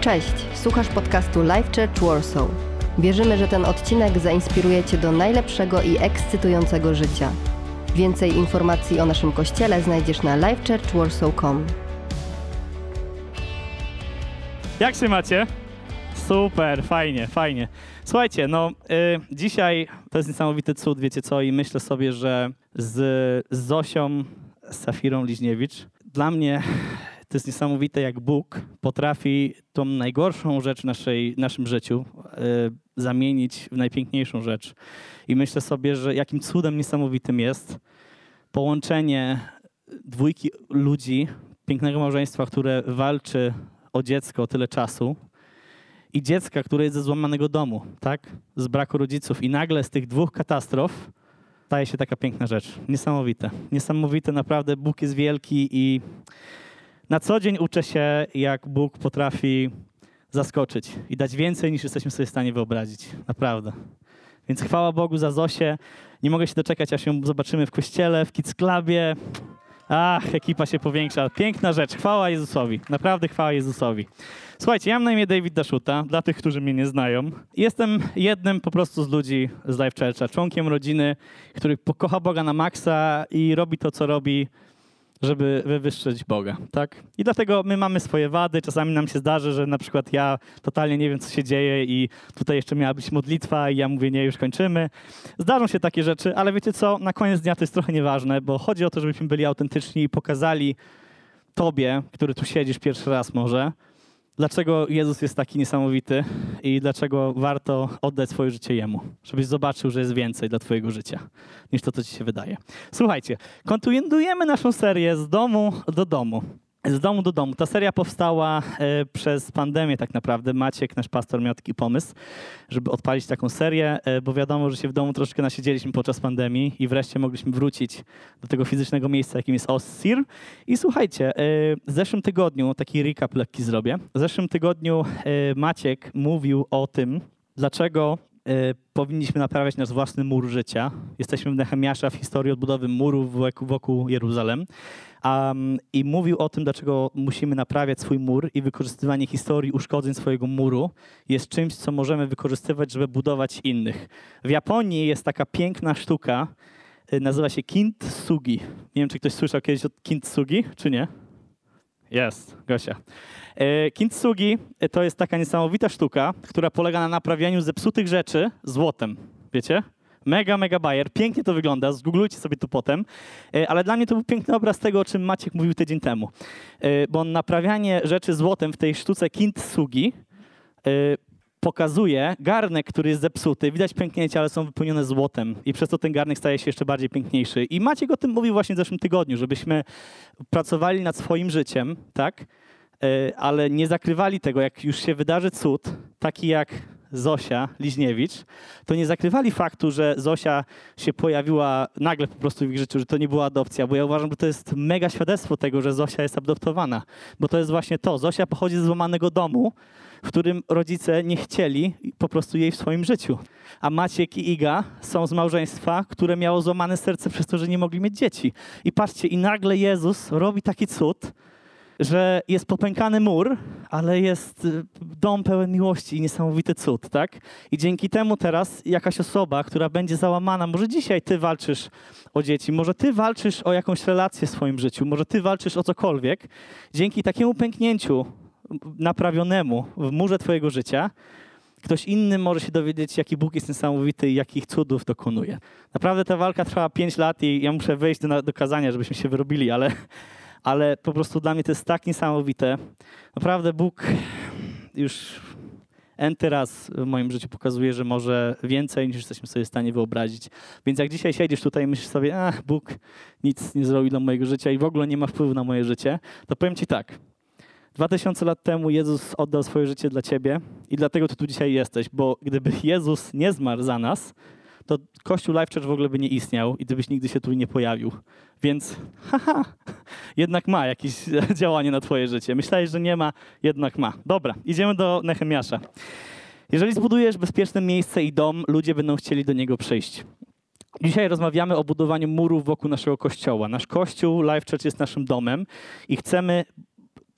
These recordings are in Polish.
Cześć, słuchasz podcastu Life Church Warsaw. Wierzymy, że ten odcinek zainspiruje Cię do najlepszego i ekscytującego życia. Więcej informacji o naszym kościele znajdziesz na lifechurchwarsaw.com. Jak się macie? Super, fajnie, fajnie. Słuchajcie, no y, dzisiaj to jest niesamowity cud, wiecie co, i myślę sobie, że z, z Zosią Safirą Liźniewicz, dla mnie to jest niesamowite, jak Bóg potrafi tą najgorszą rzecz w naszej, naszym życiu y, zamienić w najpiękniejszą rzecz. I myślę sobie, że jakim cudem niesamowitym jest połączenie dwójki ludzi, pięknego małżeństwa, które walczy o dziecko tyle czasu i dziecka, które jest ze złamanego domu, tak? Z braku rodziców. I nagle z tych dwóch katastrof staje się taka piękna rzecz. Niesamowite. Niesamowite, naprawdę. Bóg jest wielki i na co dzień uczę się, jak Bóg potrafi zaskoczyć i dać więcej, niż jesteśmy sobie w stanie wyobrazić. Naprawdę. Więc chwała Bogu za Zosię. Nie mogę się doczekać, aż ją zobaczymy w kościele, w Kids Clubie. Ach, ekipa się powiększa. Piękna rzecz. Chwała Jezusowi. Naprawdę chwała Jezusowi. Słuchajcie, ja mam na imię David Daszuta, dla tych, którzy mnie nie znają. Jestem jednym po prostu z ludzi z Life Churcha, członkiem rodziny, który pokocha Boga na maksa i robi to, co robi żeby wywyższyć Boga, tak? I dlatego my mamy swoje wady. Czasami nam się zdarzy, że na przykład ja totalnie nie wiem, co się dzieje i tutaj jeszcze miała być modlitwa i ja mówię, nie, już kończymy. Zdarzą się takie rzeczy, ale wiecie co? Na koniec dnia to jest trochę nieważne, bo chodzi o to, żebyśmy byli autentyczni i pokazali Tobie, który tu siedzisz pierwszy raz może, dlaczego Jezus jest taki niesamowity i dlaczego warto oddać swoje życie Jemu, żebyś zobaczył, że jest więcej dla Twojego życia niż to, co Ci się wydaje. Słuchajcie, kontynuujemy naszą serię z domu do domu z domu do domu. Ta seria powstała e, przez pandemię tak naprawdę. Maciek, nasz pastor, miał taki pomysł, żeby odpalić taką serię, e, bo wiadomo, że się w domu troszkę nasiedzieliśmy podczas pandemii i wreszcie mogliśmy wrócić do tego fizycznego miejsca, jakim jest Ossir. I słuchajcie, e, w zeszłym tygodniu, taki recap lekki zrobię, w zeszłym tygodniu Maciek mówił o tym, dlaczego powinniśmy naprawiać nasz własny mur życia. Jesteśmy w Nehemiasza w historii odbudowy muru wokół Jeruzalem. Um, I mówił o tym, dlaczego musimy naprawiać swój mur i wykorzystywanie historii uszkodzeń swojego muru jest czymś, co możemy wykorzystywać, żeby budować innych. W Japonii jest taka piękna sztuka, y, nazywa się kintsugi. Nie wiem, czy ktoś słyszał kiedyś o kintsugi, czy nie? Jest, Gosia. E, kintsugi to jest taka niesamowita sztuka, która polega na naprawianiu zepsutych rzeczy złotem. Wiecie? Mega, mega bajer. Pięknie to wygląda. Zgooglujcie sobie to potem. E, ale dla mnie to był piękny obraz tego, o czym Maciek mówił tydzień temu. E, bo naprawianie rzeczy złotem w tej sztuce kintsugi pokazuje garnek, który jest zepsuty. Widać pęknięcia, ale są wypełnione złotem i przez to ten garnek staje się jeszcze bardziej piękniejszy. I Maciek o tym mówił właśnie w zeszłym tygodniu, żebyśmy pracowali nad swoim życiem, tak? Ale nie zakrywali tego, jak już się wydarzy cud, taki jak Zosia Liźniewicz, to nie zakrywali faktu, że Zosia się pojawiła nagle po prostu w ich życiu, że to nie była adopcja, bo ja uważam, że to jest mega świadectwo tego, że Zosia jest adoptowana, bo to jest właśnie to. Zosia pochodzi z złamanego domu, w którym rodzice nie chcieli po prostu jej w swoim życiu. A Maciek i Iga są z małżeństwa, które miało złamane serce przez to, że nie mogli mieć dzieci. I patrzcie, i nagle Jezus robi taki cud, że jest popękany mur, ale jest y, dom pełen miłości i niesamowity cud, tak? I dzięki temu teraz jakaś osoba, która będzie załamana, może dzisiaj ty walczysz o dzieci, może ty walczysz o jakąś relację w swoim życiu, może ty walczysz o cokolwiek, dzięki takiemu pęknięciu naprawionemu w murze twojego życia, ktoś inny może się dowiedzieć, jaki Bóg jest niesamowity i jakich cudów dokonuje. Naprawdę ta walka trwała 5 lat i ja muszę wyjść do, do kazania, żebyśmy się wyrobili, ale ale po prostu dla mnie to jest tak niesamowite. Naprawdę Bóg już enty raz w moim życiu pokazuje, że może więcej niż jesteśmy sobie w stanie wyobrazić. Więc jak dzisiaj siedzisz tutaj i myślisz sobie, a Bóg nic nie zrobi dla mojego życia i w ogóle nie ma wpływu na moje życie, to powiem Ci tak. Dwa tysiące lat temu Jezus oddał swoje życie dla Ciebie i dlatego Ty tu dzisiaj jesteś, bo gdyby Jezus nie zmarł za nas, to Kościół Life Church w ogóle by nie istniał i ty byś nigdy się tu nie pojawił. Więc haha, jednak ma jakieś działanie na twoje życie. Myślałeś, że nie ma, jednak ma. Dobra, idziemy do Nehemiasza. Jeżeli zbudujesz bezpieczne miejsce i dom, ludzie będą chcieli do niego przyjść. Dzisiaj rozmawiamy o budowaniu murów wokół naszego kościoła. Nasz kościół, Life Church jest naszym domem i chcemy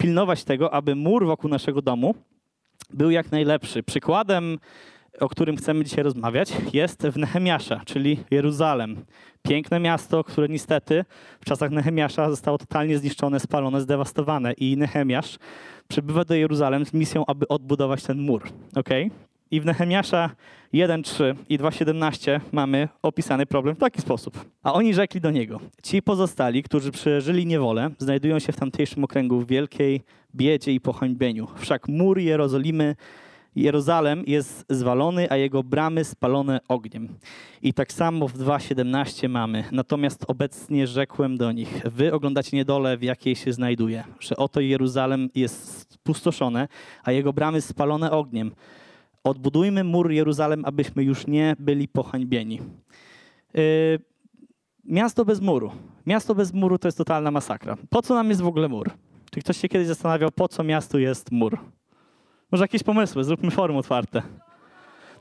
pilnować tego, aby mur wokół naszego domu był jak najlepszy. Przykładem, o którym chcemy dzisiaj rozmawiać, jest w Nehemiasza, czyli Jeruzalem. Piękne miasto, które niestety w czasach Nehemiasza zostało totalnie zniszczone, spalone, zdewastowane. I Nehemiasz przybywa do Jeruzalem z misją, aby odbudować ten mur. Okay? I w Nehemiasza 1.3 i 2.17 mamy opisany problem w taki sposób. A oni rzekli do niego: Ci pozostali, którzy przeżyli niewolę, znajdują się w tamtejszym okręgu w wielkiej biedzie i pohańbieniu. Wszak mur Jerozolimy Jeruzalem jest zwalony, a jego bramy spalone ogniem. I tak samo w 2.17 mamy. Natomiast obecnie rzekłem do nich, wy oglądacie niedolę, w jakiej się znajduje, że oto Jeruzalem jest spustoszone, a jego bramy spalone ogniem. Odbudujmy mur Jeruzalem, abyśmy już nie byli pohańbieni. Yy, miasto bez muru. Miasto bez muru to jest totalna masakra. Po co nam jest w ogóle mur? Czy ktoś się kiedyś zastanawiał, po co miastu jest mur? Może jakieś pomysły? Zróbmy forum otwarte.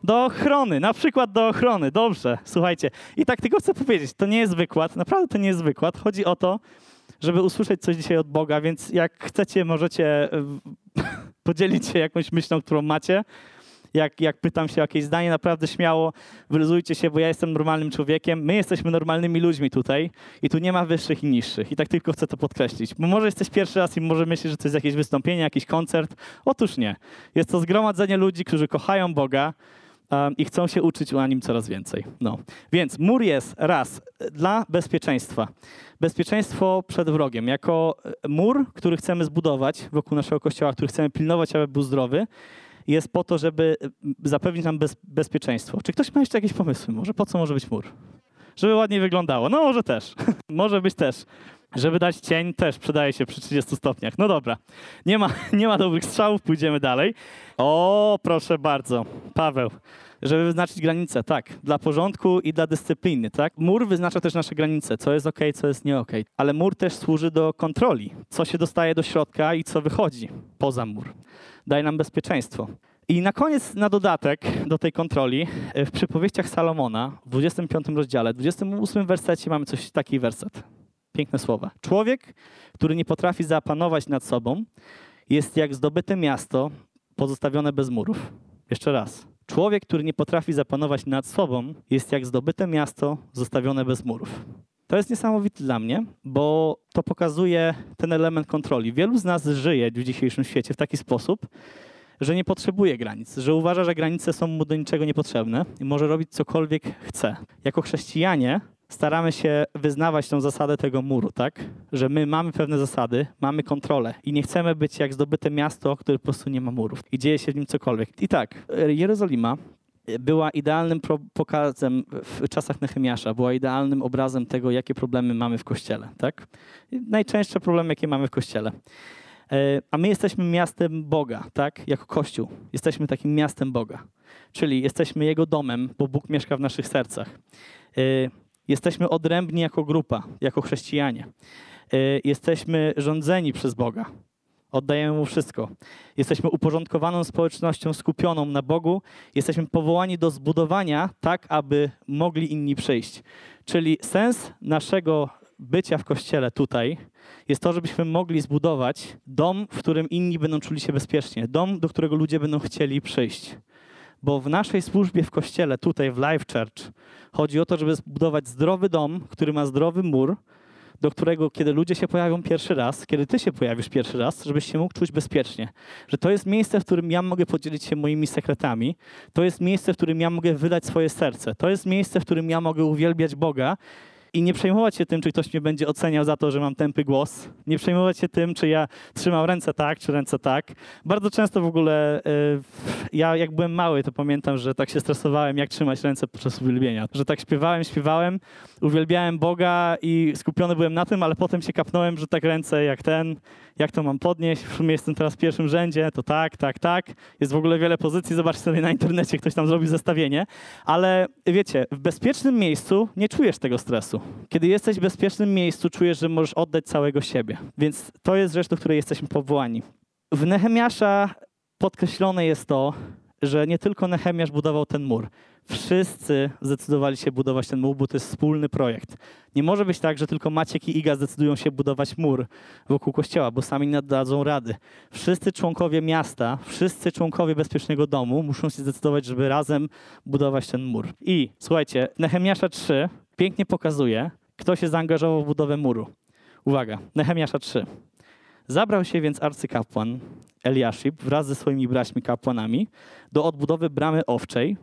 Do ochrony, na przykład do ochrony. Dobrze, słuchajcie. I tak tylko chcę powiedzieć, to nie jest wykład, naprawdę to nie jest wykład. Chodzi o to, żeby usłyszeć coś dzisiaj od Boga, więc jak chcecie, możecie podzielić się jakąś myślą, którą macie jak, jak pytam się o jakieś zdanie, naprawdę śmiało wyluzujcie się, bo ja jestem normalnym człowiekiem. My jesteśmy normalnymi ludźmi tutaj i tu nie ma wyższych i niższych. I tak tylko chcę to podkreślić. Bo może jesteś pierwszy raz i może myślisz, że to jest jakieś wystąpienie, jakiś koncert. Otóż nie. Jest to zgromadzenie ludzi, którzy kochają Boga, i chcą się uczyć o nim coraz więcej. No. Więc mur jest raz dla bezpieczeństwa. Bezpieczeństwo przed wrogiem. Jako mur, który chcemy zbudować wokół naszego kościoła, który chcemy pilnować, aby był zdrowy, jest po to, żeby zapewnić nam bez, bezpieczeństwo. Czy ktoś ma jeszcze jakieś pomysły? Może po co może być mur? Żeby ładniej wyglądało. No może też. może być też. Żeby dać cień też przydaje się przy 30 stopniach. No dobra. Nie ma, nie ma dobrych strzałów, pójdziemy dalej. O, proszę bardzo. Paweł żeby wyznaczyć granice, tak, dla porządku i dla dyscypliny, tak. Mur wyznacza też nasze granice, co jest ok, co jest nie ok. Ale mur też służy do kontroli, co się dostaje do środka i co wychodzi poza mur. Daje nam bezpieczeństwo. I na koniec, na dodatek do tej kontroli, e, w przypowieściach Salomona, w 25 rozdziale, 28 wersecie mamy coś, taki werset. Piękne słowa. Człowiek, który nie potrafi zapanować nad sobą, jest jak zdobyte miasto pozostawione bez murów. Jeszcze raz. Człowiek, który nie potrafi zapanować nad sobą, jest jak zdobyte miasto zostawione bez murów. To jest niesamowite dla mnie, bo to pokazuje ten element kontroli. Wielu z nas żyje w dzisiejszym świecie w taki sposób, że nie potrzebuje granic, że uważa, że granice są mu do niczego niepotrzebne i może robić cokolwiek chce. Jako chrześcijanie staramy się wyznawać tą zasadę tego muru, tak? Że my mamy pewne zasady, mamy kontrolę i nie chcemy być jak zdobyte miasto, które po prostu nie ma murów i dzieje się w nim cokolwiek. I tak, Jerozolima była idealnym pokazem w czasach Nehemiasza, była idealnym obrazem tego, jakie problemy mamy w Kościele, tak? Najczęstsze problemy, jakie mamy w Kościele. E, a my jesteśmy miastem Boga, tak? Jako Kościół. Jesteśmy takim miastem Boga. Czyli jesteśmy Jego domem, bo Bóg mieszka w naszych sercach. E, Jesteśmy odrębni jako grupa, jako chrześcijanie. Y, jesteśmy rządzeni przez Boga. Oddajemy Mu wszystko. Jesteśmy uporządkowaną społecznością skupioną na Bogu. Jesteśmy powołani do zbudowania tak, aby mogli inni przyjść. Czyli sens naszego bycia w kościele tutaj jest to, żebyśmy mogli zbudować dom, w którym inni będą czuli się bezpiecznie. Dom, do którego ludzie będą chcieli przyjść. Bo w naszej służbie w kościele, tutaj w Life Church, chodzi o to, żeby zbudować zdrowy dom, który ma zdrowy mur, do którego, kiedy ludzie się pojawią pierwszy raz, kiedy ty się pojawisz pierwszy raz, żebyś się mógł czuć bezpiecznie. Że to jest miejsce, w którym ja mogę podzielić się moimi sekretami. To jest miejsce, w którym ja mogę wydać swoje serce. To jest miejsce, w którym ja mogę uwielbiać Boga i nie przejmować się tym, czy ktoś mnie będzie oceniał za to, że mam tępy głos. Nie przejmować się tym, czy ja trzymam ręce tak, czy ręce tak. Bardzo często w ogóle y, ja jak byłem mały, to pamiętam, że tak się stresowałem, jak trzymać ręce podczas uwielbienia. Że tak śpiewałem, śpiewałem, uwielbiałem Boga i skupiony byłem na tym, ale potem się kapnąłem, że tak ręce jak ten, jak to mam podnieść. W sumie jestem teraz w pierwszym rzędzie, to tak, tak, tak. Jest w ogóle wiele pozycji, zobaczcie sobie na internecie, ktoś tam zrobił zestawienie. Ale wiecie, w bezpiecznym miejscu nie czujesz tego stresu. Kiedy jesteś w bezpiecznym miejscu, czujesz, że możesz oddać całego siebie. Więc to jest rzecz, do której jesteśmy powołani. W Nehemiasza podkreślone jest to, że nie tylko Nehemiasz budował ten mur. Wszyscy zdecydowali się budować ten mur, bo to jest wspólny projekt. Nie może być tak, że tylko Maciek i Iga zdecydują się budować mur wokół kościoła, bo sami nie dadzą rady. Wszyscy członkowie miasta, wszyscy członkowie bezpiecznego domu muszą się zdecydować, żeby razem budować ten mur. I słuchajcie, Nehemiasza 3 pięknie pokazuje, kto się zaangażował w budowę muru. Uwaga, Nehemiasza 3. Zabrał się więc arcykapłan Eliaszib wraz ze swoimi braćmi kapłanami do odbudowy bramy owczej.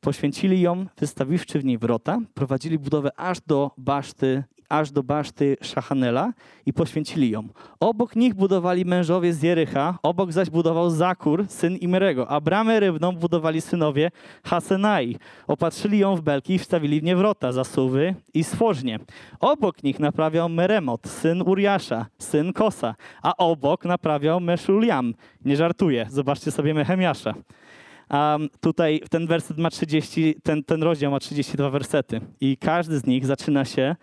Poświęcili ją, wystawiwszy w niej wrota, prowadzili budowę aż do baszty, aż do baszty Szachanela i poświęcili ją. Obok nich budowali mężowie z Jerycha, obok zaś budował Zakur, syn Imerego, a bramę rybną budowali synowie Hasenai. Opatrzyli ją w belki i wstawili w nie wrota, zasuwy i stworznie. Obok nich naprawiał Meremot, syn Uriasza, syn Kosa, a obok naprawiał Meszuliam. Nie żartuję, zobaczcie sobie Mechemiasza. Um, tutaj ten werset ma 30, ten, ten rozdział ma 32 wersety i każdy z nich zaczyna się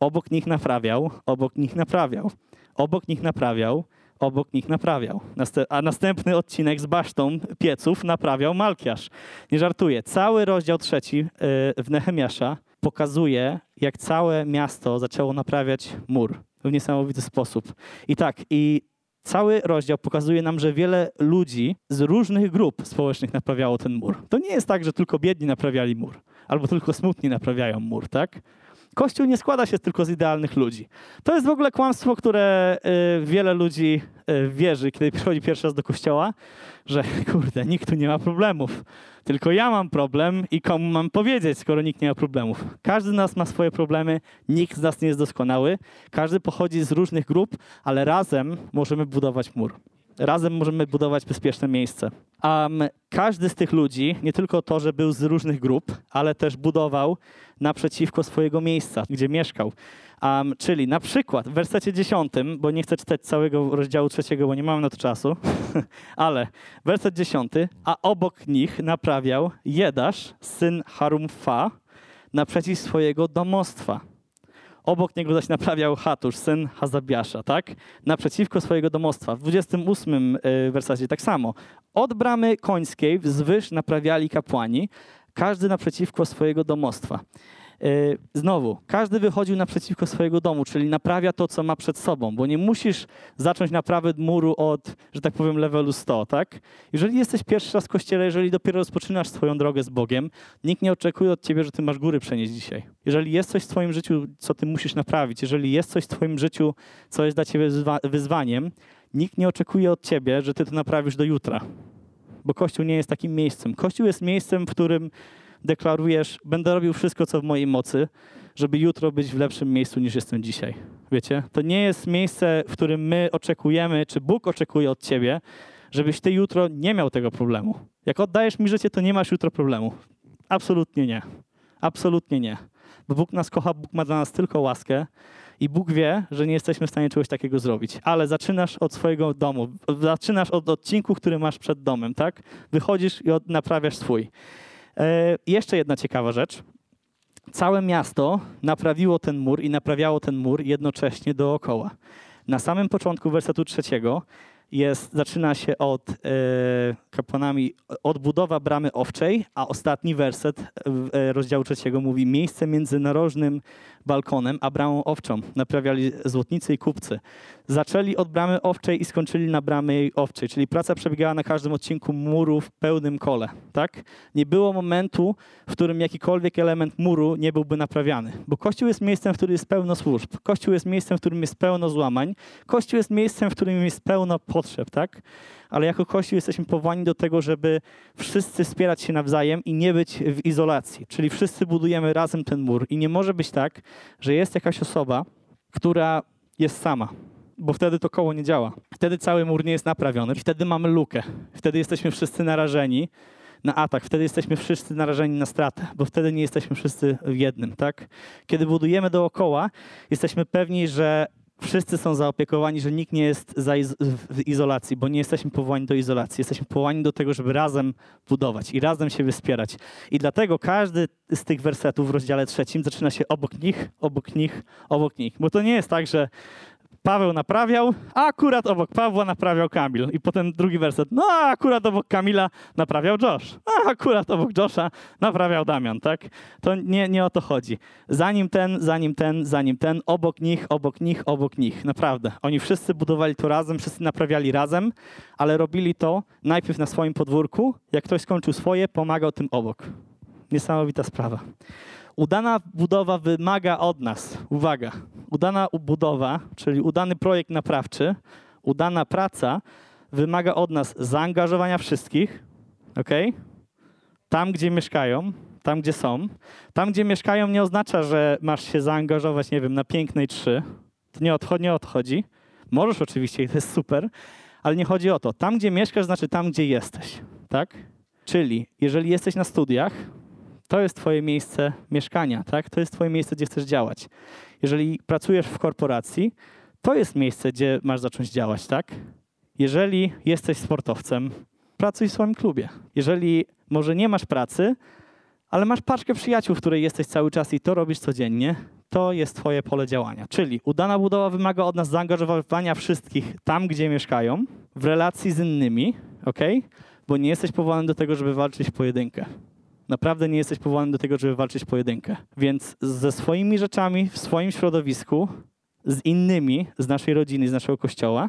obok nich naprawiał, obok nich naprawiał, obok nich naprawiał, obok nich naprawiał. A następny odcinek z basztą pieców naprawiał Malkiasz. Nie żartuję. Cały rozdział trzeci y, w Nehemiasza pokazuje, jak całe miasto zaczęło naprawiać mur w niesamowity sposób. I tak, i cały rozdział pokazuje nam, że wiele ludzi z różnych grup społecznych naprawiało ten mur. To nie jest tak, że tylko biedni naprawiali mur, albo tylko smutni naprawiają mur, tak? Kościół nie składa się tylko z idealnych ludzi. To jest w ogóle kłamstwo, które y, wiele ludzi y, wierzy, kiedy przychodzi pierwszy raz do kościoła, że kurde, nikt tu nie ma problemów. Tylko ja mam problem i komu mam powiedzieć, skoro nikt nie ma problemów. Każdy z nas ma swoje problemy, nikt z nas nie jest doskonały, każdy pochodzi z różnych grup, ale razem możemy budować mur. Razem możemy budować bezpieczne miejsce. Um, każdy z tych ludzi, nie tylko to, że był z różnych grup, ale też budował naprzeciwko swojego miejsca, gdzie mieszkał. Um, czyli na przykład w wersecie 10, bo nie chcę czytać całego rozdziału trzeciego, bo nie mam na to czasu, ale werset 10, a obok nich naprawiał Jedasz, syn Harumfa, naprzeciw swojego domostwa. Obok niego zaś naprawiał Hatusz, syn Hazabiasza, tak? Naprzeciwko swojego domostwa. W 28 e, wersacie tak samo. Od bramy końskiej wzwyż naprawiali kapłani, każdy naprzeciwko swojego domostwa. E, znowu, każdy wychodził naprzeciwko swojego domu, czyli naprawia to, co ma przed sobą, bo nie musisz zacząć naprawy muru od, że tak powiem, levelu 100, tak? Jeżeli jesteś pierwszy raz w kościele, jeżeli dopiero rozpoczynasz swoją drogę z Bogiem, nikt nie oczekuje od ciebie, że ty masz góry przenieść dzisiaj. Jeżeli jest coś w twoim życiu, co ty musisz naprawić, jeżeli jest coś w twoim życiu, co jest dla ciebie wyzwaniem, nikt nie oczekuje od ciebie, że ty to naprawisz do jutra. Bo Kościół nie jest takim miejscem. Kościół jest miejscem, w którym deklarujesz, będę robił wszystko, co w mojej mocy, żeby jutro być w lepszym miejscu niż jestem dzisiaj. Wiecie? To nie jest miejsce, w którym my oczekujemy, czy Bóg oczekuje od ciebie, żebyś ty jutro nie miał tego problemu. Jak oddajesz mi życie, to nie masz jutro problemu. Absolutnie nie. Absolutnie nie. Bo Bóg nas kocha, Bóg ma dla nas tylko łaskę i Bóg wie, że nie jesteśmy w stanie czegoś takiego zrobić. Ale zaczynasz od swojego domu, zaczynasz od odcinku, który masz przed domem, tak? Wychodzisz i naprawiasz swój. E, jeszcze jedna ciekawa rzecz. Całe miasto naprawiło ten mur i naprawiało ten mur jednocześnie dookoła. Na samym początku wersetu trzeciego jest, zaczyna się od e, kapłanami odbudowa bramy owczej, a ostatni werset e, rozdziału trzeciego mówi miejsce między narożnym balkonem a bramą owczą. Naprawiali złotnicy i kupcy. Zaczęli od bramy owczej i skończyli na bramie owczej, czyli praca przebiegała na każdym odcinku muru w pełnym kole. Tak? Nie było momentu, w którym jakikolwiek element muru nie byłby naprawiany, bo Kościół jest miejscem, w którym jest pełno służb. Kościół jest miejscem, w którym jest pełno złamań. Kościół jest miejscem, w którym jest pełno potrzeb. Tak? ale jako Kościół jesteśmy powołani do tego, żeby wszyscy wspierać się nawzajem i nie być w izolacji. Czyli wszyscy budujemy razem ten mur i nie może być tak, że jest jakaś osoba, która jest sama, bo wtedy to koło nie działa. Wtedy cały mur nie jest naprawiony, wtedy mamy lukę, wtedy jesteśmy wszyscy narażeni na atak, wtedy jesteśmy wszyscy narażeni na stratę, bo wtedy nie jesteśmy wszyscy w jednym, tak? Kiedy budujemy dookoła, jesteśmy pewni, że wszyscy są zaopiekowani, że nikt nie jest w izolacji, bo nie jesteśmy powołani do izolacji. Jesteśmy powołani do tego, żeby razem budować i razem się wspierać. I dlatego każdy z tych wersetów w rozdziale trzecim zaczyna się obok nich, obok nich, obok nich. Bo to nie jest tak, że Paweł naprawiał, a akurat obok Pawła naprawiał Kamil. I potem drugi werset. No, a akurat obok Kamila naprawiał Josh. A akurat obok Josha naprawiał Damian, tak? To nie, nie o to chodzi. Zanim ten, zanim ten, zanim ten, obok nich, obok nich, obok nich. Naprawdę. Oni wszyscy budowali to razem, wszyscy naprawiali razem, ale robili to najpierw na swoim podwórku. Jak ktoś skończył swoje, pomagał tym obok. Niesamowita sprawa. Udana budowa wymaga od nas, uwaga, udana budowa, czyli udany projekt naprawczy, udana praca wymaga od nas zaangażowania wszystkich, ok? Tam, gdzie mieszkają, tam, gdzie są. Tam, gdzie mieszkają, nie oznacza, że masz się zaangażować, nie wiem, na pięknej trzy. To nie, odchodzi, nie odchodzi. Możesz oczywiście i to jest super, ale nie chodzi o to. Tam, gdzie mieszkasz, znaczy tam, gdzie jesteś, tak? Czyli jeżeli jesteś na studiach, to jest Twoje miejsce mieszkania, tak? To jest Twoje miejsce, gdzie chcesz działać. Jeżeli pracujesz w korporacji, to jest miejsce, gdzie masz zacząć działać, tak? Jeżeli jesteś sportowcem, pracuj w swoim klubie. Jeżeli może nie masz pracy, ale masz paczkę przyjaciół, w której jesteś cały czas i to robisz codziennie, to jest Twoje pole działania. Czyli udana budowa wymaga od nas zaangażowania wszystkich tam, gdzie mieszkają, w relacji z innymi, ok? Bo nie jesteś powołany do tego, żeby walczyć w pojedynkę. Naprawdę nie jesteś powołany do tego, żeby walczyć pojedynkę. Więc ze swoimi rzeczami w swoim środowisku, z innymi z naszej rodziny, z naszego kościoła,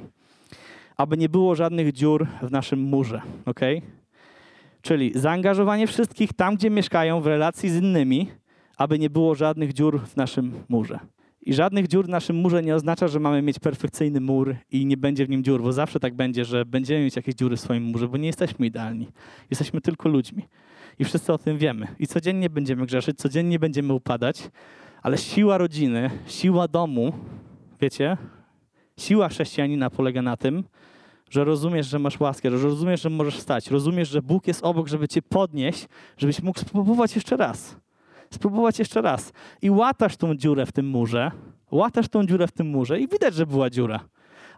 aby nie było żadnych dziur w naszym murze, ok? Czyli zaangażowanie wszystkich tam, gdzie mieszkają, w relacji z innymi, aby nie było żadnych dziur w naszym murze. I żadnych dziur w naszym murze nie oznacza, że mamy mieć perfekcyjny mur i nie będzie w nim dziur, bo zawsze tak będzie, że będziemy mieć jakieś dziury w swoim murze, bo nie jesteśmy idealni. Jesteśmy tylko ludźmi. I wszyscy o tym wiemy. I codziennie będziemy grzeszyć, codziennie będziemy upadać, ale siła rodziny, siła domu, wiecie, siła chrześcijanina polega na tym, że rozumiesz, że masz łaskę, że rozumiesz, że możesz wstać, rozumiesz, że Bóg jest obok, żeby cię podnieść, żebyś mógł spróbować jeszcze raz. Spróbować jeszcze raz. I łatasz tą dziurę w tym murze, łatasz tą dziurę w tym murze i widać, że była dziura.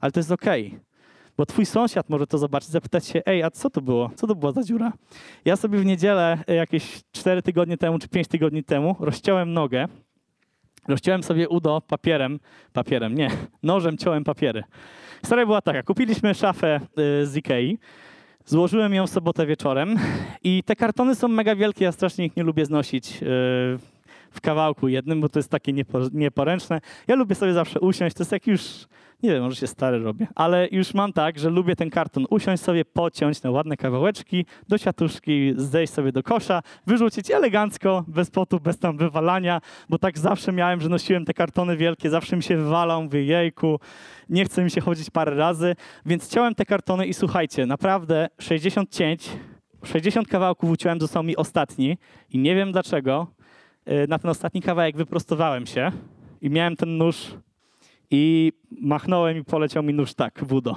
Ale to jest okej. Okay bo twój sąsiad może to zobaczyć, zapytać się, ej, a co to było? Co to była za dziura? Ja sobie w niedzielę, e, jakieś 4 tygodnie temu czy 5 tygodni temu, rozciąłem nogę, rozciąłem sobie udo papierem, papierem, nie, nożem ciąłem papiery. Historia była taka, kupiliśmy szafę e, z Ikei, złożyłem ją w sobotę wieczorem i te kartony są mega wielkie, ja strasznie ich nie lubię znosić e, w kawałku jednym, bo to jest takie nieporęczne. Ja lubię sobie zawsze usiąść, to jest jak już nie wiem, może się stary robię, ale już mam tak, że lubię ten karton usiąść sobie, pociąć na ładne kawałeczki, do siatuszki zejść sobie do kosza, wyrzucić elegancko, bez potu, bez tam wywalania, bo tak zawsze miałem, że nosiłem te kartony wielkie, zawsze mi się wywalał, mówię jejku, nie chce mi się chodzić parę razy, więc ciąłem te kartony i słuchajcie, naprawdę 60 cięć, 60 kawałków uciąłem, został mi ostatni i nie wiem dlaczego, na ten ostatni kawałek wyprostowałem się i miałem ten nóż i machnąłem i poleciał mi nóż tak, wudo.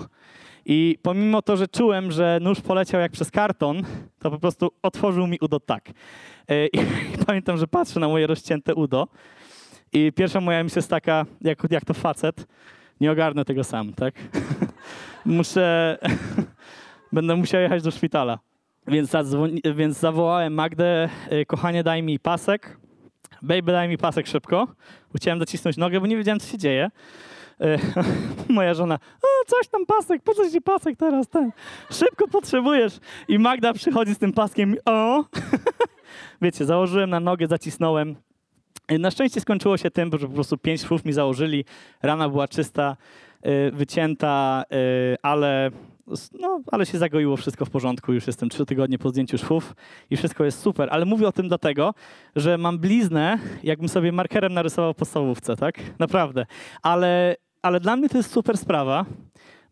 I pomimo to, że czułem, że nóż poleciał jak przez karton, to po prostu otworzył mi udo tak. I, i pamiętam, że patrzę na moje rozcięte udo i pierwsza moja myśl jest taka, jak, jak to facet, nie ogarnę tego sam, tak? Muszę, będę musiał jechać do szpitala. Więc, więc zawołałem Magdę, e, kochanie daj mi pasek, baby daj mi pasek szybko. Chciałem docisnąć nogę, bo nie wiedziałem, co się dzieje. E, moja żona, o, coś tam pasek, po co ci pasek teraz, ten? Szybko potrzebujesz. I Magda przychodzi z tym paskiem, o. Wiecie, założyłem na nogę, zacisnąłem. Na szczęście skończyło się tym, że po prostu pięć szwów mi założyli, rana była czysta, e, wycięta, e, ale no, ale się zagoiło wszystko w porządku, już jestem trzy tygodnie po zdjęciu szwów i wszystko jest super. Ale mówię o tym dlatego, że mam bliznę, jakbym sobie markerem narysował podstawówce, tak? Naprawdę. Ale, ale dla mnie to jest super sprawa,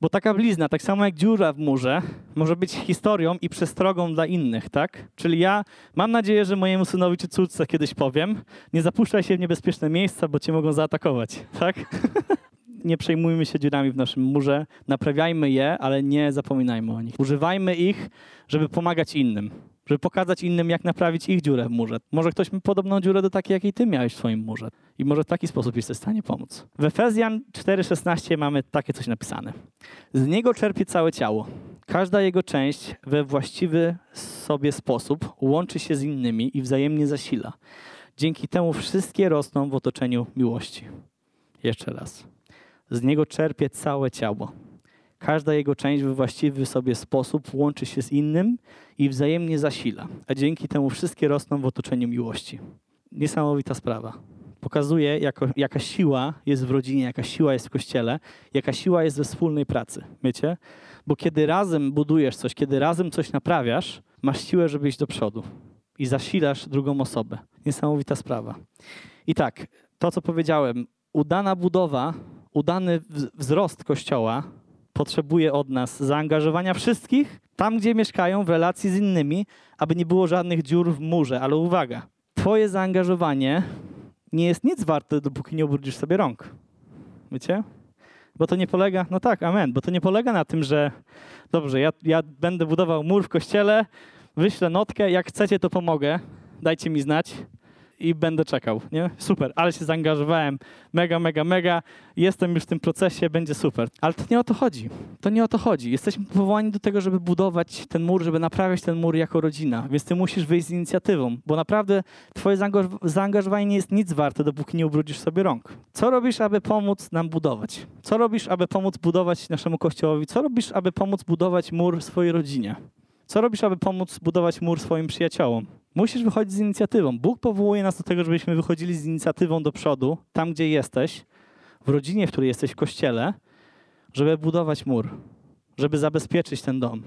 bo taka blizna, tak samo jak dziura w murze, może być historią i przestrogą dla innych, tak? Czyli ja mam nadzieję, że mojemu synowi czy córce kiedyś powiem, nie zapuszczaj się w niebezpieczne miejsca, bo cię mogą zaatakować, tak? nie przejmujmy się dziurami w naszym murze, naprawiajmy je, ale nie zapominajmy o nich. Używajmy ich, żeby pomagać innym, żeby pokazać innym, jak naprawić ich dziurę w murze. Może ktoś ma podobną dziurę do takiej, jakiej ty miałeś w swoim murze. I może w taki sposób jesteś w stanie pomóc. W Efezjan 4,16 mamy takie coś napisane. Z niego czerpie całe ciało. Każda jego część we właściwy sobie sposób łączy się z innymi i wzajemnie zasila. Dzięki temu wszystkie rosną w otoczeniu miłości. Jeszcze raz Z niego czerpie całe ciało. Każda jego część we właściwy sobie sposób łączy się z innym i wzajemnie zasila, a dzięki temu wszystkie rosną w otoczeniu miłości. Niesamowita sprawa. Pokazuje, jako, jaka siła jest w rodzinie, jaka siła jest w kościele, jaka siła jest we wspólnej pracy. Wiecie? Bo kiedy razem budujesz coś, kiedy razem coś naprawiasz, masz siłę, żeby iść do przodu i zasilasz drugą osobę. Niesamowita sprawa. I tak, to co powiedziałem, udana budowa, udany wzrost kościoła potrzebuje od nas zaangażowania wszystkich tam, gdzie mieszkają, w relacji z innymi, aby nie było żadnych dziur w murze. Ale uwaga, Twoje zaangażowanie nie jest nic warte, dopóki nie obrudzisz sobie rąk. Wiecie? Bo to nie polega, no tak, amen, bo to nie polega na tym, że dobrze, ja, ja będę budował mur w kościele, wyślę notkę, jak chcecie, to pomogę, dajcie mi znać i będę czekał, nie? Super, ale się zaangażowałem, mega, mega, mega, jestem już w tym procesie, będzie super. Ale to nie o to chodzi, to nie o to chodzi. Jesteśmy powołani do tego, żeby budować ten mur, żeby naprawiać ten mur jako rodzina, więc ty musisz wyjść z inicjatywą, bo naprawdę twoje zaangażowanie nie jest nic warte, dopóki nie ubrudzisz sobie rąk. Co robisz, aby pomóc nam budować? Co robisz, aby pomóc budować naszemu kościołowi? Co robisz, aby pomóc budować mur swojej rodzinie? Co robisz, aby pomóc budować mur swoim przyjaciołom? Musisz wychodzić z inicjatywą. Bóg powołuje nas do tego, żebyśmy wychodzili z inicjatywą do przodu, tam gdzie jesteś, w rodzinie, w której jesteś, w kościele, żeby budować mur, żeby zabezpieczyć ten dom.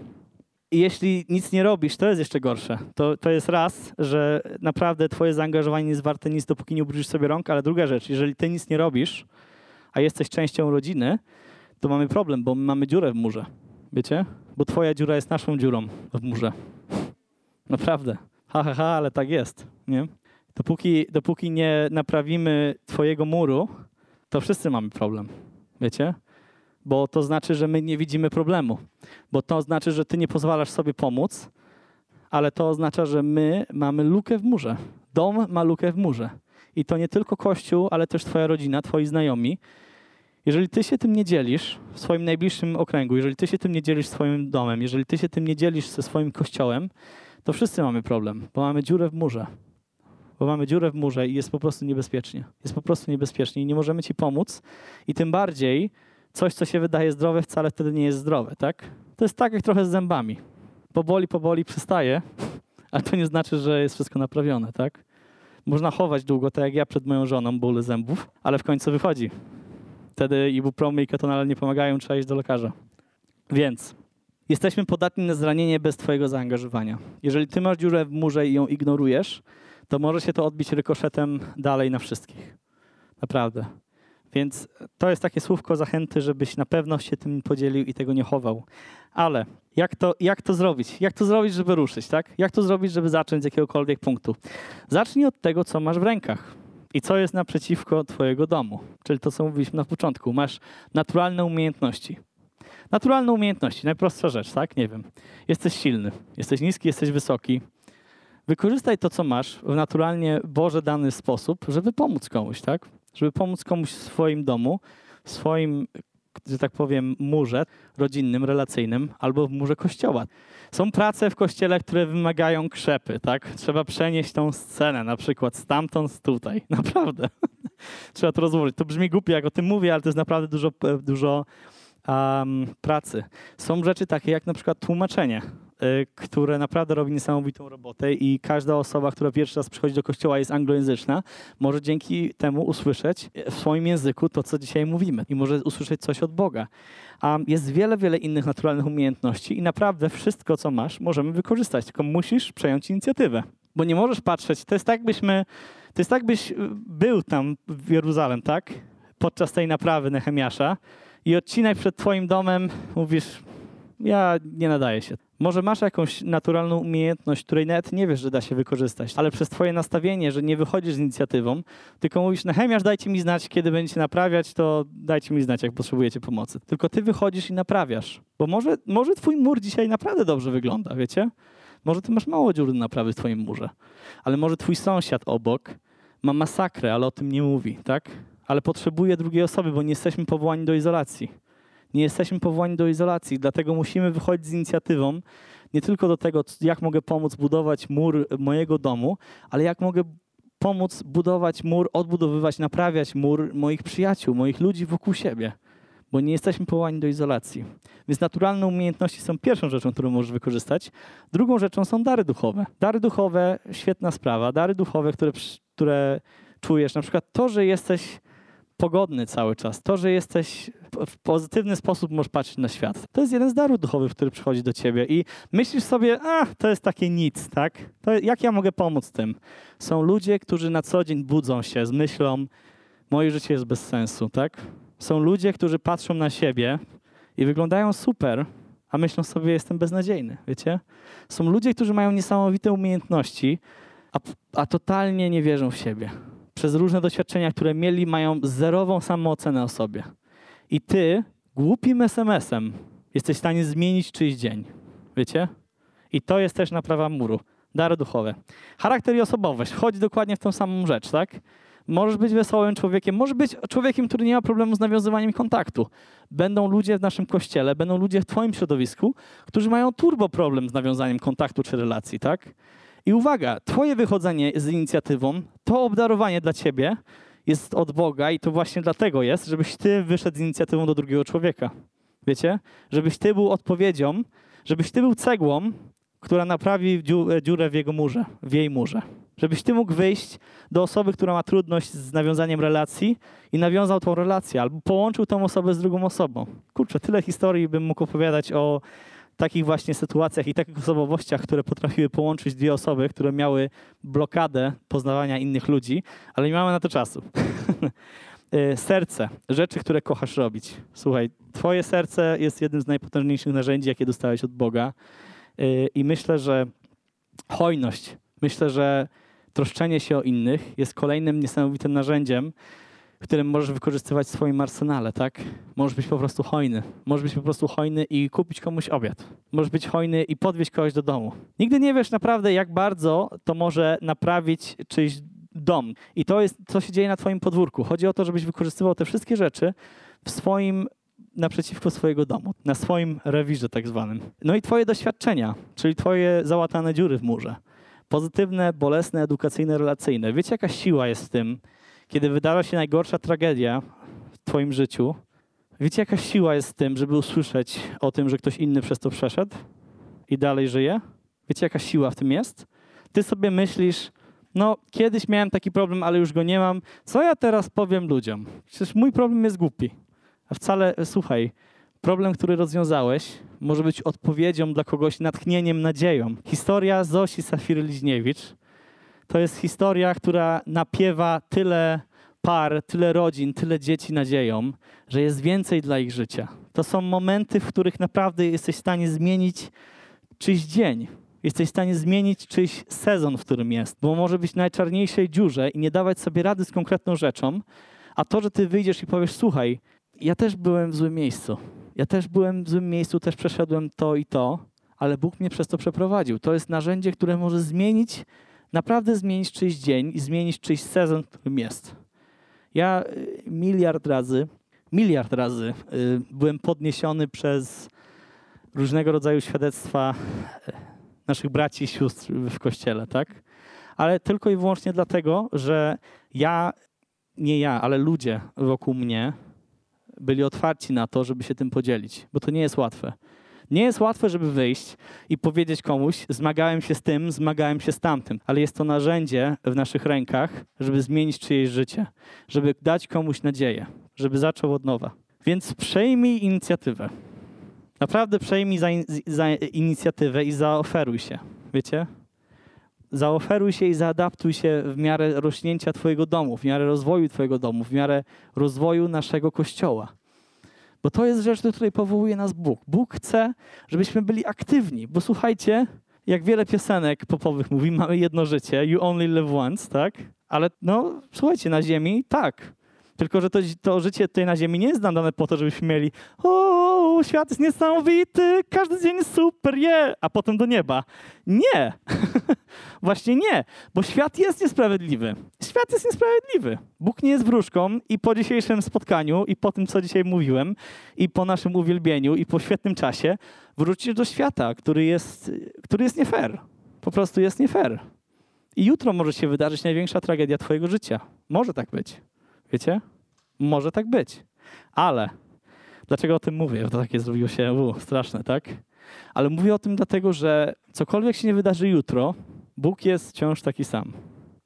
I jeśli nic nie robisz, to jest jeszcze gorsze. To, to jest raz, że naprawdę twoje zaangażowanie nie jest warte nic, dopóki nie ubrudzisz sobie rąk, ale druga rzecz, jeżeli ty nic nie robisz, a jesteś częścią rodziny, to mamy problem, bo my mamy dziurę w murze. Wiecie? Bo twoja dziura jest naszą dziurą w murze. Naprawdę ha, ha, ha, ale tak jest, nie? Dopóki, dopóki nie naprawimy twojego muru, to wszyscy mamy problem, wiecie? Bo to znaczy, że my nie widzimy problemu. Bo to znaczy, że ty nie pozwalasz sobie pomóc, ale to oznacza, że my mamy lukę w murze. Dom ma lukę w murze. I to nie tylko Kościół, ale też twoja rodzina, twoi znajomi. Jeżeli ty się tym nie dzielisz w swoim najbliższym okręgu, jeżeli ty się tym nie dzielisz swoim domem, jeżeli ty się tym nie dzielisz ze swoim kościołem, to wszyscy mamy problem, bo mamy dziurę w murze. Bo mamy dziurę w murze i jest po prostu niebezpiecznie. Jest po prostu niebezpiecznie i nie możemy ci pomóc. I tym bardziej coś, co się wydaje zdrowe, wcale wtedy nie jest zdrowe, tak? To jest tak jak trochę z zębami. Powoli, powoli przystaje, ale to nie znaczy, że jest wszystko naprawione, tak? Można chować długo, tak jak ja przed moją żoną, bóle zębów, ale w końcu wychodzi. Wtedy ibupromy i ketonale nie pomagają, trzeba iść do lekarza. Więc Jesteśmy podatni na zranienie bez Twojego zaangażowania. Jeżeli Ty masz dziurę w murze i ją ignorujesz, to może się to odbić rykoszetem dalej na wszystkich. Naprawdę. Więc to jest takie słówko zachęty, żebyś na pewno się tym podzielił i tego nie chował. Ale jak to, jak to zrobić? Jak to zrobić, żeby ruszyć, tak? Jak to zrobić, żeby zacząć z jakiegokolwiek punktu? Zacznij od tego, co masz w rękach i co jest naprzeciwko Twojego domu. Czyli to, co mówiliśmy na początku. Masz naturalne umiejętności. Naturalne umiejętności, najprostsza rzecz, tak? Nie wiem. Jesteś silny, jesteś niski, jesteś wysoki. Wykorzystaj to, co masz w naturalnie Boże dany sposób, żeby pomóc komuś, tak? Żeby pomóc komuś w swoim domu, w swoim, że tak powiem, murze rodzinnym, relacyjnym albo w murze kościoła. Są prace w kościele, które wymagają krzepy, tak? Trzeba przenieść tą scenę, na przykład stamtąd tutaj. Naprawdę. Trzeba to rozłożyć. To brzmi głupio, jak o tym mówię, ale to jest naprawdę dużo, dużo um, pracy. Są rzeczy takie jak na przykład tłumaczenie, y, które naprawdę robi niesamowitą robotę i każda osoba, która pierwszy raz przychodzi do kościoła jest anglojęzyczna, może dzięki temu usłyszeć w swoim języku to, co dzisiaj mówimy i może usłyszeć coś od Boga. A jest wiele, wiele innych naturalnych umiejętności i naprawdę wszystko, co masz, możemy wykorzystać, tylko musisz przejąć inicjatywę. Bo nie możesz patrzeć, to jest tak, byśmy, to jest tak, byś był tam w Jeruzalem, tak? Podczas tej naprawy Nehemiasza i odcinek przed twoim domem, mówisz, ja nie nadaję się. Może masz jakąś naturalną umiejętność, której nawet nie wiesz, że da się wykorzystać, ale przez twoje nastawienie, że nie wychodzisz z inicjatywą, tylko mówisz, Nehemiasz, dajcie mi znać, kiedy będziecie naprawiać, to dajcie mi znać, jak potrzebujecie pomocy. Tylko ty wychodzisz i naprawiasz. Bo może, może twój mur dzisiaj naprawdę dobrze wygląda, wiecie? Może ty masz mało dziur do naprawy w twoim murze, ale może twój sąsiad obok ma masakrę, ale o tym nie mówi, tak? Ale potrzebuje drugiej osoby, bo nie jesteśmy powołani do izolacji. Nie jesteśmy powołani do izolacji, dlatego musimy wychodzić z inicjatywą nie tylko do tego, jak mogę pomóc budować mur mojego domu, ale jak mogę pomóc budować mur, odbudowywać, naprawiać mur moich przyjaciół, moich ludzi wokół siebie. bo nie jesteśmy powołani do izolacji. Więc naturalne umiejętności są pierwszą rzeczą, którą możesz wykorzystać. Drugą rzeczą są dary duchowe. Dary duchowe, świetna sprawa. Dary duchowe, które, które czujesz, na przykład to, że jesteś pogodny cały czas, to, że jesteś w pozytywny sposób możesz patrzeć na świat. To jest jeden z darów duchowych, który przychodzi do ciebie i myślisz sobie, a to jest takie nic, tak? To jak ja mogę pomóc tym? Są ludzie, którzy na co dzień budzą się z myślą, moje życie jest bez sensu, tak? Są ludzie, którzy patrzą na siebie i wyglądają super, a myślą sobie, jestem beznadziejny, wiecie? Są ludzie, którzy mają niesamowite umiejętności, a, a totalnie nie wierzą w siebie. Przez różne doświadczenia, które mieli, mają zerową samoocenę o sobie. I ty, głupim SMS-em, jesteś w stanie zmienić czyjś dzień. Wiecie? I to jest też naprawa muru. Dary duchowe. Charakter i osobowość. Chodzi dokładnie w tą samą rzecz, tak? Możesz być wesołym człowiekiem, możesz być człowiekiem, który nie ma problemu z nawiązywaniem kontaktu. Będą ludzie w naszym kościele, będą ludzie w Twoim środowisku, którzy mają turbo problem z nawiązaniem kontaktu czy relacji, tak? I uwaga, Twoje wychodzenie z inicjatywą, to obdarowanie dla Ciebie jest od Boga i to właśnie dlatego jest, żebyś Ty wyszedł z inicjatywą do drugiego człowieka. Wiecie? Żebyś Ty był odpowiedzią, żebyś Ty był cegłą, która naprawi dziurę w jego murze, w jej murze. Żebyś ty mógł wyjść do osoby, która ma trudność z nawiązaniem relacji i nawiązał tą relację, albo połączył tą osobę z drugą osobą. Kurczę, tyle historii bym mógł opowiadać o takich właśnie sytuacjach i takich osobowościach, które potrafiły połączyć dwie osoby, które miały blokadę poznawania innych ludzi, ale nie mamy na to czasu. Y, serce, rzeczy, które kochasz robić. Słuchaj, twoje serce jest jednym z najpotężniejszych narzędzi, jakie dostałeś od Boga. Y, I myślę, że hojność, myślę, że troszczenie się o innych jest kolejnym niesamowitym narzędziem, którym możesz wykorzystywać w swoim arsenale, tak? Możesz być po prostu hojny. Możesz być po prostu hojny i kupić komuś obiad. Możesz być hojny i podwieźć kogoś do domu. Nigdy nie wiesz naprawdę, jak bardzo to może naprawić czyjś dom. I to jest, co się dzieje na twoim podwórku. Chodzi o to, żebyś wykorzystywał te wszystkie rzeczy w swoim naprzeciwko swojego domu, na swoim rewirze tak zwanym. No i twoje doświadczenia, czyli twoje załatane dziury w murze. Pozytywne, bolesne, edukacyjne, relacyjne. Wiecie, jaka siła jest w tym, kiedy wydarza się najgorsza tragedia w twoim życiu? Wiecie, jaka siła jest w tym, żeby usłyszeć o tym, że ktoś inny przez to przeszedł i dalej żyje? Wiecie, jaka siła w tym jest? Ty sobie myślisz, no kiedyś miałem taki problem, ale już go nie mam. Co ja teraz powiem ludziom? Przecież mój problem jest głupi. A wcale, słuchaj, problem, który rozwiązałeś, może być odpowiedzią dla kogoś, natchnieniem, nadzieją. Historia Zosi Safiry-Liźniewicz to jest historia, która napiewa tyle par, tyle rodzin, tyle dzieci nadzieją, że jest więcej dla ich życia. To są momenty, w których naprawdę jesteś w stanie zmienić czyjś dzień. Jesteś w stanie zmienić czyjś sezon, w którym jest, bo może być w najczarniejszej dziurze i nie dawać sobie rady z konkretną rzeczą, a to, że ty wyjdziesz i powiesz, słuchaj, ja też byłem w złym miejscu. Ja też byłem w złym miejscu, też przeszedłem to i to, ale Bóg mnie przez to przeprowadził. To jest narzędzie, które może zmienić, naprawdę zmienić czyjś dzień i zmienić czyjś sezon, w którym jest. Ja y, miliard razy, miliard razy y, byłem podniesiony przez różnego rodzaju świadectwa y, naszych braci i sióstr w kościele, tak? Ale tylko i wyłącznie dlatego, że ja, nie ja, ale ludzie wokół mnie byli otwarci na to, żeby się tym podzielić, bo to nie jest łatwe. Nie jest łatwe, żeby wyjść i powiedzieć komuś, zmagałem się z tym, zmagałem się z tamtym, ale jest to narzędzie w naszych rękach, żeby zmienić czyjeś życie, żeby dać komuś nadzieję, żeby zaczął od nowa. Więc przejmij inicjatywę. Naprawdę przejmij za, za inicjatywę i zaoferuj się. Wiecie? Zaoferuj się i zaadaptuj się w miarę rośnięcia Twojego domu, w miarę rozwoju Twojego domu, w miarę rozwoju naszego kościoła. Bo to jest rzecz, do której powołuje nas Bóg. Bóg chce, żebyśmy byli aktywni, bo słuchajcie, jak wiele piosenek popowych mówi, mamy jedno życie, you only live once, tak? Ale no, słuchajcie, na ziemi tak. Tylko, że to, to życie tutaj na ziemi nie jest nam dane po to, żebyśmy mieli o, świat jest niesamowity, każdy dzień jest super, je, yeah! a potem do nieba. Nie. Właśnie nie, bo świat jest niesprawiedliwy. Świat jest niesprawiedliwy. Bóg nie jest wróżką i po dzisiejszym spotkaniu i po tym, co dzisiaj mówiłem i po naszym uwielbieniu i po świetnym czasie wrócisz do świata, który jest, który jest nie fair. Po prostu jest nie fair. I jutro może się wydarzyć największa tragedia twojego życia. Może tak być. Wiecie? Może tak być. Ale Dlaczego o tym mówię? To takie zrobiło się u, straszne, tak? Ale mówię o tym dlatego, że cokolwiek się nie wydarzy jutro, Bóg jest wciąż taki sam.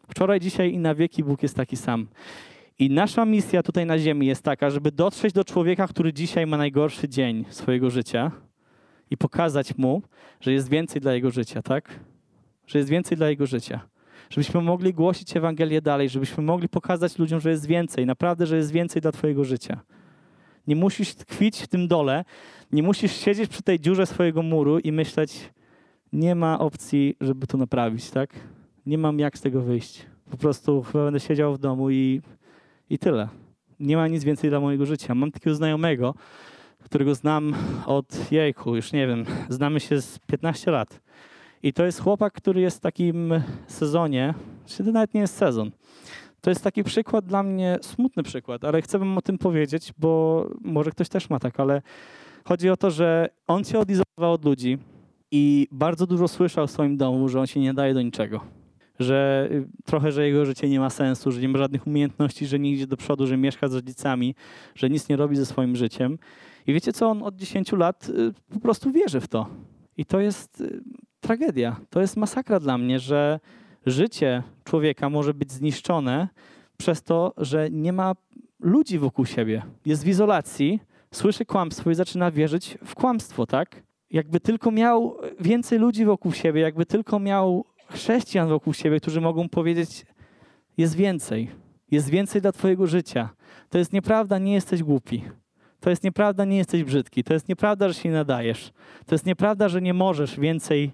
Wczoraj, dzisiaj i na wieki Bóg jest taki sam. I nasza misja tutaj na ziemi jest taka, żeby dotrzeć do człowieka, który dzisiaj ma najgorszy dzień swojego życia i pokazać mu, że jest więcej dla jego życia, tak? Że jest więcej dla jego życia. Żebyśmy mogli głosić Ewangelię dalej, żebyśmy mogli pokazać ludziom, że jest więcej, naprawdę, że jest więcej dla twojego życia. Nie musisz tkwić w tym dole, nie musisz siedzieć przy tej dziurze swojego muru i myśleć, nie ma opcji, żeby to naprawić, tak? Nie mam jak z tego wyjść. Po prostu chyba będę siedział w domu i, i tyle. Nie ma nic więcej dla mojego życia. Mam takiego znajomego, którego znam od jejku, już nie wiem, znamy się z 15 lat. I to jest chłopak, który jest w takim sezonie, to nawet nie jest sezon. To jest taki przykład dla mnie, smutny przykład, ale chcę wam o tym powiedzieć, bo może ktoś też ma tak, ale chodzi o to, że on się odizolował od ludzi i bardzo dużo słyszał w swoim domu, że on się nie daje do niczego. Że y, trochę, że jego życie nie ma sensu, że nie ma żadnych umiejętności, że nie idzie do przodu, że mieszka z rodzicami, że nic nie robi ze swoim życiem. I wiecie co, on od 10 lat y, po prostu wierzy w to. I to jest y, tragedia. To jest masakra dla mnie, że życie człowieka może być zniszczone przez to, że nie ma ludzi wokół siebie. Jest w izolacji, słyszy kłamstwo i zaczyna wierzyć w kłamstwo, tak? Jakby tylko miał więcej ludzi wokół siebie, jakby tylko miał chrześcijan wokół siebie, którzy mogą powiedzieć: Jest więcej, jest więcej dla Twojego życia. To jest nieprawda, nie jesteś głupi. To jest nieprawda, nie jesteś brzydki. To jest nieprawda, że się nie nadajesz. To jest nieprawda, że nie możesz więcej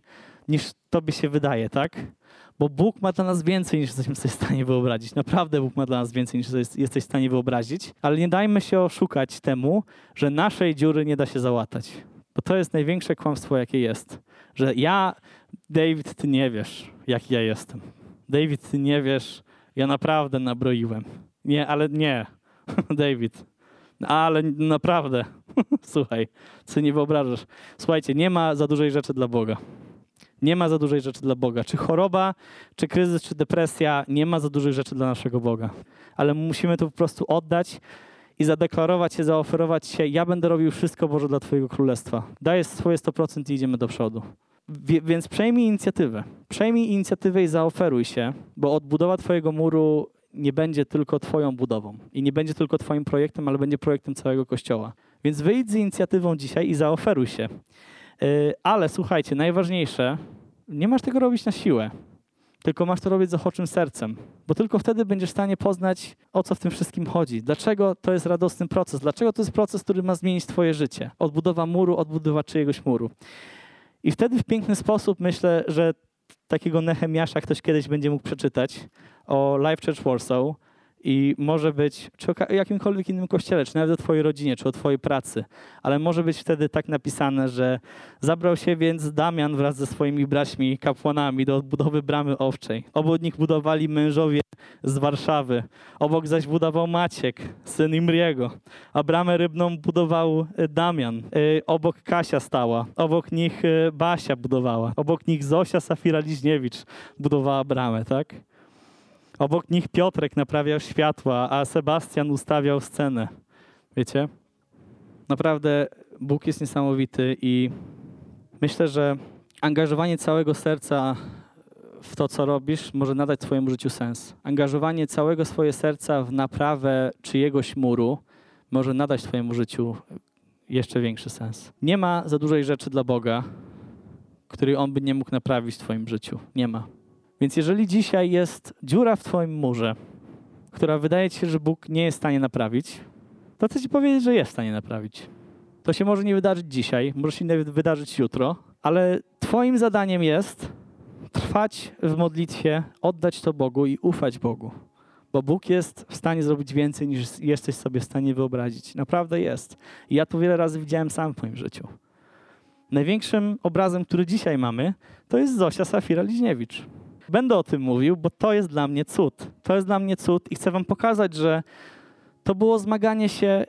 niż tobie się wydaje, tak? Bo Bóg ma dla nas więcej niż jesteśmy sobie w stanie wyobrazić. Naprawdę Bóg ma dla nas więcej niż jesteś w stanie wyobrazić. Ale nie dajmy się oszukać temu, że naszej dziury nie da się załatać. Bo to jest największe kłamstwo, jakie jest. Że ja, David, ty nie wiesz, jaki ja jestem. David, ty nie wiesz, ja naprawdę nabroiłem. Nie, ale nie. David, ale naprawdę, słuchaj, co nie wyobrażasz. Słuchajcie, nie ma za dużej rzeczy dla Boga. Nie ma za dużej rzeczy dla Boga. Czy choroba, czy kryzys, czy depresja, nie ma za dużej rzeczy dla naszego Boga. Ale musimy to po prostu oddać i zadeklarować się, zaoferować się. Ja będę robił wszystko, Boże, dla Twojego królestwa. Daję swoje 100% i idziemy do przodu. Więc przejmij inicjatywę. Przejmij inicjatywę i zaoferuj się, bo odbudowa Twojego muru nie będzie tylko Twoją budową i nie będzie tylko Twoim projektem, ale będzie projektem całego Kościoła. Więc wyjdź z inicjatywą dzisiaj i zaoferuj się. Y, ale słuchajcie, najważniejsze, nie masz tego robić na siłę, tylko masz to robić z ochoczym sercem, bo tylko wtedy będziesz w stanie poznać, o co w tym wszystkim chodzi. Dlaczego to jest radosny proces? Dlaczego to jest proces, który ma zmienić Twoje życie? Odbudowa muru, odbudowa czyjegoś muru. I wtedy w piękny sposób myślę, że takiego Nehemiasza ktoś kiedyś będzie mógł przeczytać o Life Church Warsaw i może być, czy o jakimkolwiek innym kościele, czy nawet o twojej rodzinie, czy o twojej pracy, ale może być wtedy tak napisane, że zabrał się więc Damian wraz ze swoimi braćmi kapłanami do odbudowy bramy owczej. Obok nich budowali mężowie z Warszawy, obok zaś budował Maciek, syn Imriego, a bramę rybną budował e, Damian. E, obok Kasia stała, obok nich e, Basia budowała, obok nich Zosia Safira Liźniewicz budowała bramę, tak? Obok nich Piotrek naprawiał światła, a Sebastian ustawiał scenę. Wiecie? Naprawdę Bóg jest niesamowity i myślę, że angażowanie całego serca w to, co robisz, może nadać Twojemu życiu sens. Angażowanie całego swojego serca w naprawę czyjegoś muru może nadać Twojemu życiu jeszcze większy sens. Nie ma za dużej rzeczy dla Boga, której On by nie mógł naprawić w Twoim życiu. Nie ma. Więc jeżeli dzisiaj jest dziura w Twoim murze, która wydaje Ci się, że Bóg nie jest w stanie naprawić, to chcę Ci powiedzieć, że jest w stanie naprawić. To się może nie wydarzyć dzisiaj, może się wydarzyć jutro, ale Twoim zadaniem jest trwać w modlitwie, oddać to Bogu i ufać Bogu. Bo Bóg jest w stanie zrobić więcej niż jesteś sobie w stanie wyobrazić. Naprawdę jest. I ja to wiele razy widziałem sam w moim życiu. Największym obrazem, który dzisiaj mamy, to jest Zosia Safira Liźniewicz. Będę o tym mówił, bo to jest dla mnie cud. To jest dla mnie cud i chcę wam pokazać, że to było zmaganie się,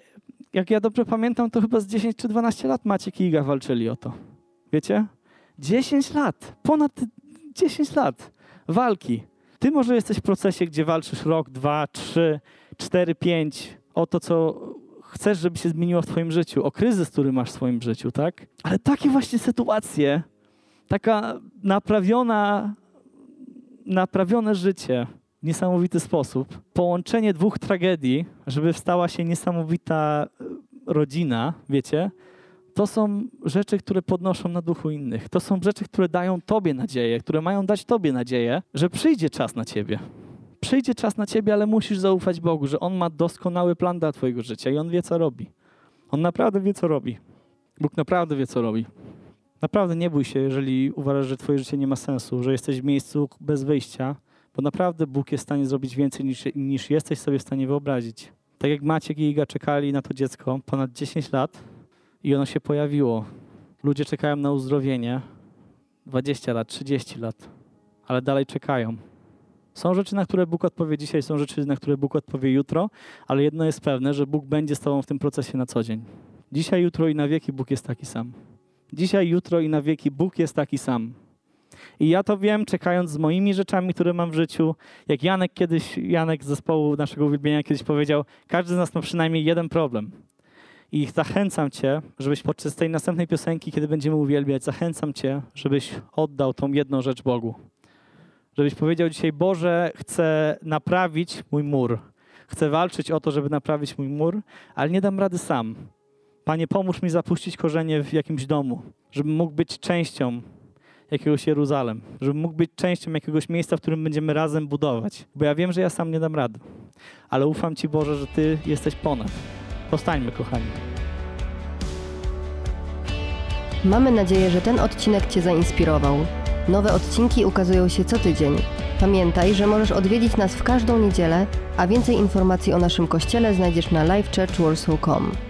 jak ja dobrze pamiętam, to chyba z 10 czy 12 lat Maciek i Iga walczyli o to. Wiecie? 10 lat, ponad 10 lat walki. Ty może jesteś w procesie, gdzie walczysz rok, dwa, trzy, cztery, pięć o to, co chcesz, żeby się zmieniło w twoim życiu, o kryzys, który masz w swoim życiu, tak? Ale takie właśnie sytuacje, taka naprawiona, naprawione życie w niesamowity sposób, połączenie dwóch tragedii, żeby wstała się niesamowita e, rodzina, wiecie, to są rzeczy, które podnoszą na duchu innych. To są rzeczy, które dają Tobie nadzieję, które mają dać Tobie nadzieję, że przyjdzie czas na Ciebie. Przyjdzie czas na Ciebie, ale musisz zaufać Bogu, że On ma doskonały plan dla Twojego życia i On wie, co robi. On naprawdę wie, co robi. Bóg naprawdę wie, co robi. Naprawdę nie bój się, jeżeli uważasz, że Twoje życie nie ma sensu, że jesteś w miejscu bez wyjścia, bo naprawdę Bóg jest w stanie zrobić więcej niż, niż jesteś sobie w stanie wyobrazić. Tak jak Maciek i Iga czekali na to dziecko ponad 10 lat, i ono się pojawiło. Ludzie czekają na uzdrowienie 20 lat, 30 lat, ale dalej czekają. Są rzeczy, na które Bóg odpowie dzisiaj, są rzeczy, na które Bóg odpowie jutro, ale jedno jest pewne, że Bóg będzie z Tobą w tym procesie na co dzień. Dzisiaj, jutro i na wieki Bóg jest taki sam. Dzisiaj, jutro i na wieki Bóg jest taki sam. I ja to wiem, czekając z moimi rzeczami, które mam w życiu. Jak Janek kiedyś, Janek z zespołu naszego uwielbienia kiedyś powiedział, każdy z nas ma przynajmniej jeden problem. I zachęcam Cię, żebyś podczas tej następnej piosenki, kiedy będziemy uwielbiać, zachęcam Cię, żebyś oddał tą jedną rzecz Bogu. Żebyś powiedział dzisiaj, Boże, chcę naprawić mój mur. Chcę walczyć o to, żeby naprawić mój mur, ale nie dam rady sam. Panie, pomóż mi zapuścić korzenie w jakimś domu, żebym mógł być częścią jakiegoś Jeruzalem, żebym mógł być częścią jakiegoś miejsca, w którym będziemy razem budować. Bo ja wiem, że ja sam nie dam rady, ale ufam Ci, Boże, że Ty jesteś ponad. Powstańmy, kochani. Mamy nadzieję, że ten odcinek Cię zainspirował. Nowe odcinki ukazują się co tydzień. Pamiętaj, że możesz odwiedzić nas w każdą niedzielę, a więcej informacji o naszym kościele znajdziesz na livechurchwarsaw.com.